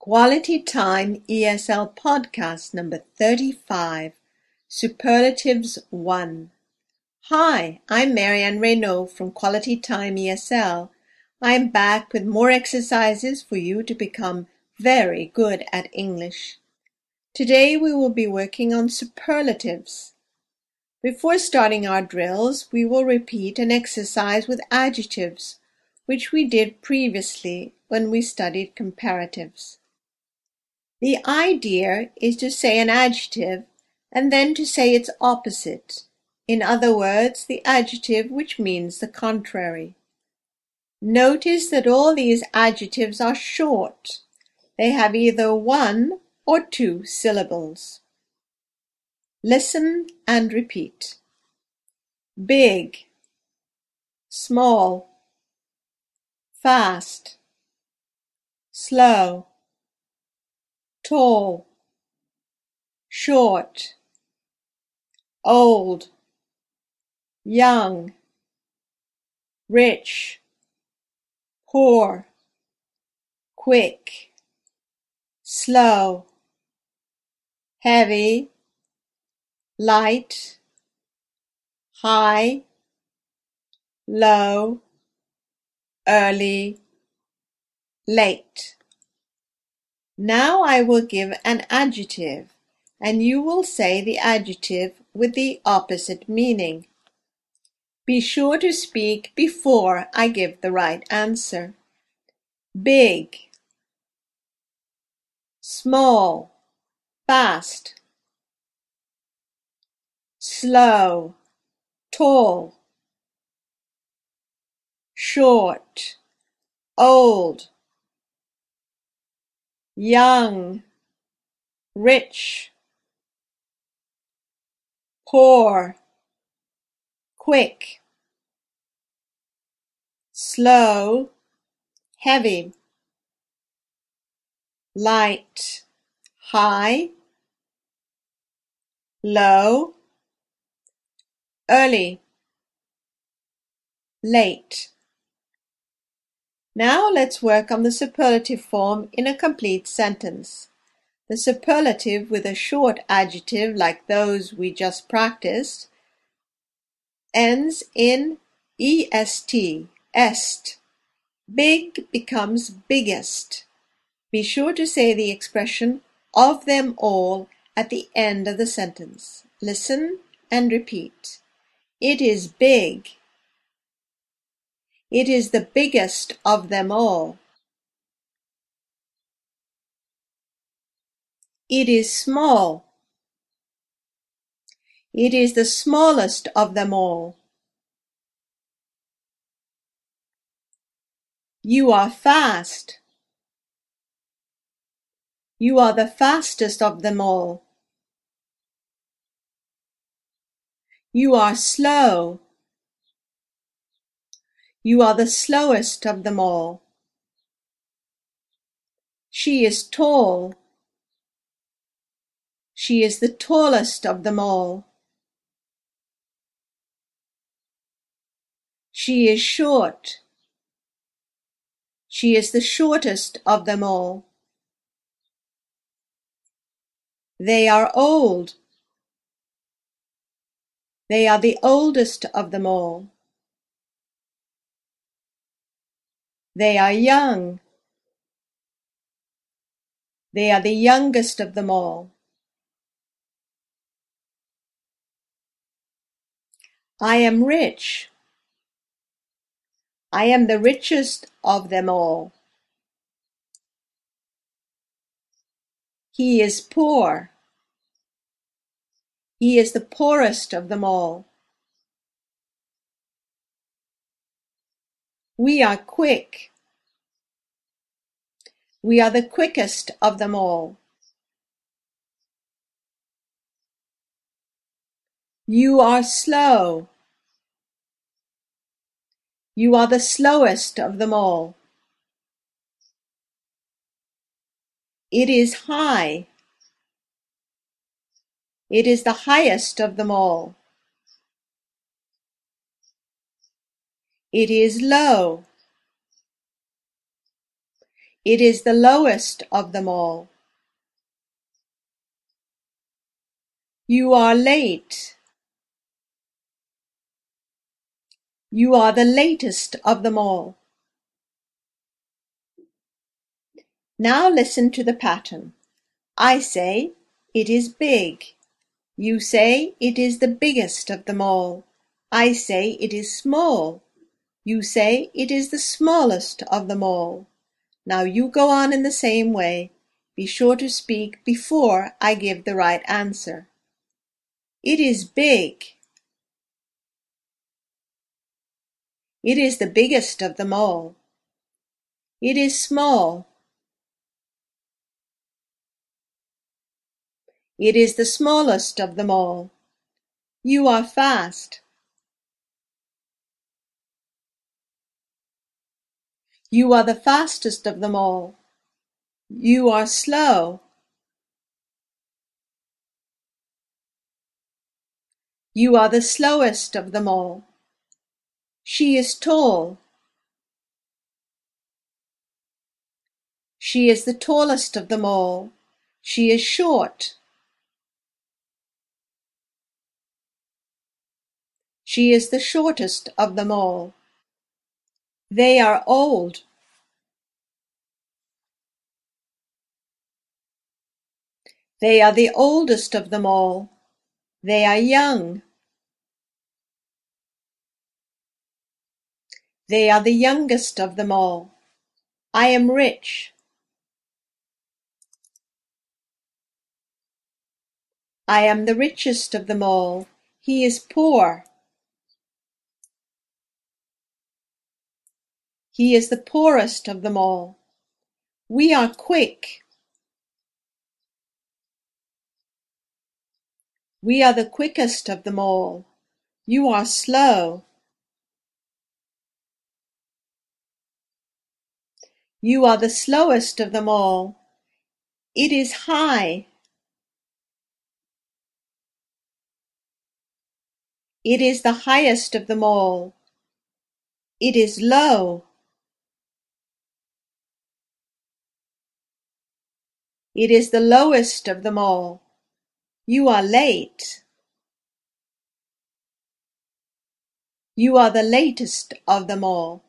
Quality Time ESL Podcast number 35, Superlatives 1. Hi, I'm Marianne Reynaud from Quality Time ESL. I'm back with more exercises for you to become very good at English. Today we will be working on superlatives. Before starting our drills, we will repeat an exercise with adjectives, which we did previously when we studied comparatives. The idea is to say an adjective and then to say its opposite, in other words, the adjective which means the contrary. Notice that all these adjectives are short. They have either one or two syllables. Listen and repeat. Big, small, fast, slow, tall, short, old, young, rich, poor, quick, slow, heavy, light, high, low, early, late. Now I will give an adjective, and you will say the adjective with the opposite meaning. Be sure to speak before I give the right answer. Big, small, fast, slow, tall, short, old, young, rich, poor, quick, slow, heavy, light, high, low, early, late. Now let's work on the superlative form in a complete sentence. The superlative with a short adjective like those we just practiced ends in est, est. Big becomes biggest. Be sure to say the expression of them all at the end of the sentence. Listen and repeat. It is big. It is the biggest of them all. It is small. It is the smallest of them all. You are fast. You are the fastest of them all. You are slow. You are the slowest of them all. She is tall. She is the tallest of them all. She is short. She is the shortest of them all. They are old. They are the oldest of them all. They are young. They are the youngest of them all. I am rich. I am the richest of them all. He is poor. He is the poorest of them all. We are quick. We are the quickest of them all. You are slow. You are the slowest of them all. It is high. It is the highest of them all. It is low. It is the lowest of them all. You are late. You are the latest of them all. Now listen to the pattern. I say, it is big. You say, it is the biggest of them all. I say, it is small. You say, it is the smallest of them all. Now you go on in the same way. Be sure to speak before I give the right answer. It is big. It is the biggest of them all. It is small. It is the smallest of them all. You are fast. You are the fastest of them all. You are slow. You are the slowest of them all. She is tall. She is the tallest of them all. She is short. She is the shortest of them all. They are old. They are the oldest of them all. They are young. They are the youngest of them all. I am rich. I am the richest of them all. He is poor. He is the poorest of them all. We are quick. We are the quickest of them all. You are slow. You are the slowest of them all. It is high. It is the highest of them all. It is low. It is the lowest of them all. You are late. You are the latest of them all.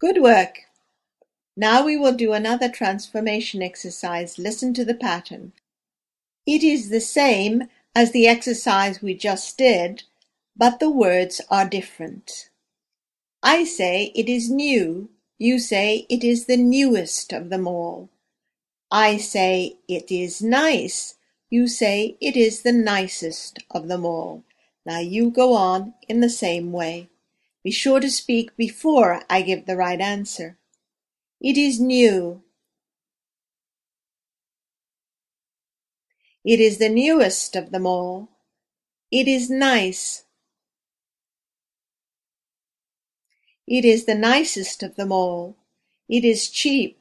Good work. Now we will do another transformation exercise. Listen to the pattern. It is the same as the exercise we just did, but the words are different. I say it is new. You say it is the newest of them all. I say it is nice. You say it is the nicest of them all. Now you go on in the same way. Be sure to speak before I give the right answer. It is new. It is the newest of them all. It is nice. It is the nicest of them all. It is cheap.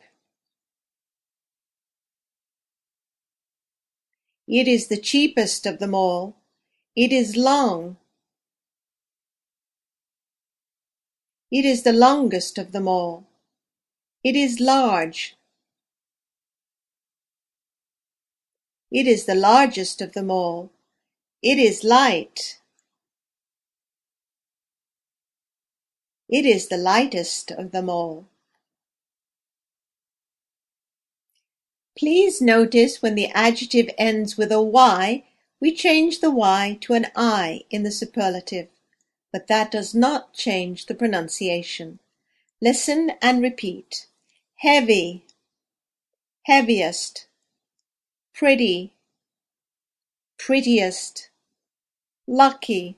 It is the cheapest of them all. It is long. It is the longest of them all. It is large. It is the largest of them all. It is light. It is the lightest of them all. Please notice when the adjective ends with a y, we change the y to an i in the superlative, but that does not change the pronunciation. Listen and repeat. Heavy, heaviest, pretty, prettiest, lucky,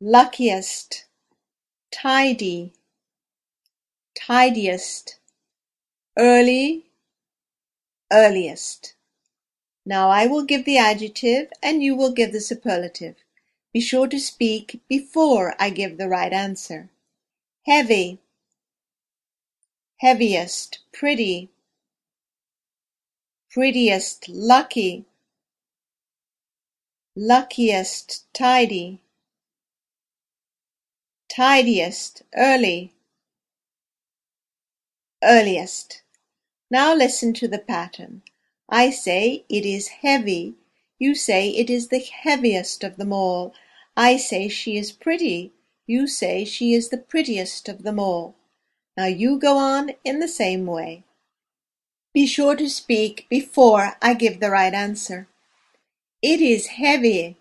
luckiest, tidy, tidiest, early, earliest. Now I will give the adjective and you will give the superlative. Be sure to speak before I give the right answer. Heavy, heaviest, pretty, prettiest, lucky, luckiest, tidy, tidiest, early, earliest. Now listen to the pattern. I say it is heavy. You say it is the heaviest of them all. I say she is pretty. You say she is the prettiest of them all. Now you go on in the same way. Be sure to speak before I give the right answer. It is heavy.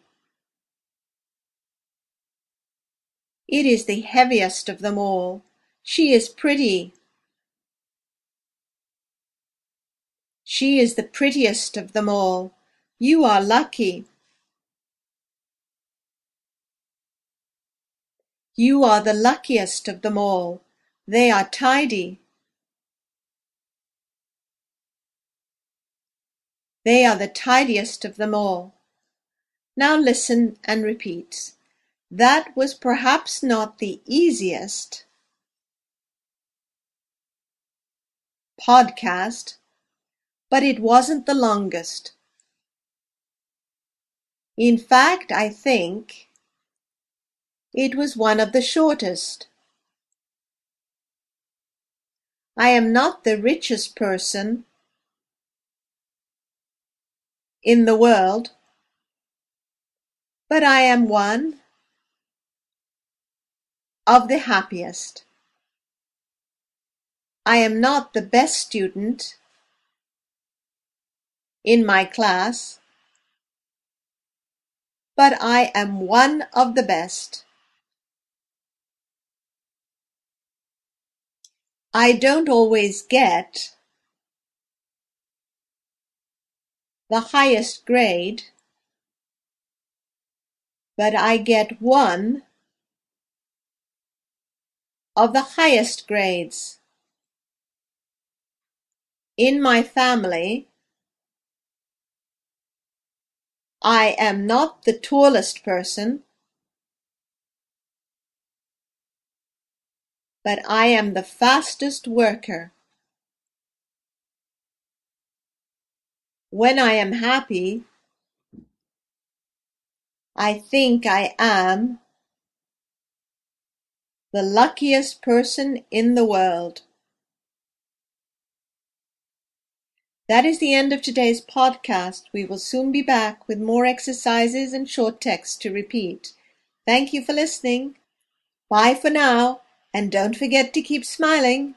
It is the heaviest of them all. She is pretty. She is the prettiest of them all. You are lucky. You are the luckiest of them all. They are tidy. They are the tidiest of them all. Now listen and repeat. That was perhaps not the easiest podcast but it wasn't the longest. In fact, I think it was one of the shortest. I am not the richest person in the world, but I am one of the happiest. I am not the best student in my class, but I am one of the best. I don't always get the highest grade, but I get one of the highest grades. In my family, I am not the tallest person, but I am the fastest worker. When I am happy, I think I am the luckiest person in the world. That is the end of today's podcast. We will soon be back with more exercises and short texts to repeat. Thank you for listening. Bye for now, and don't forget to keep smiling.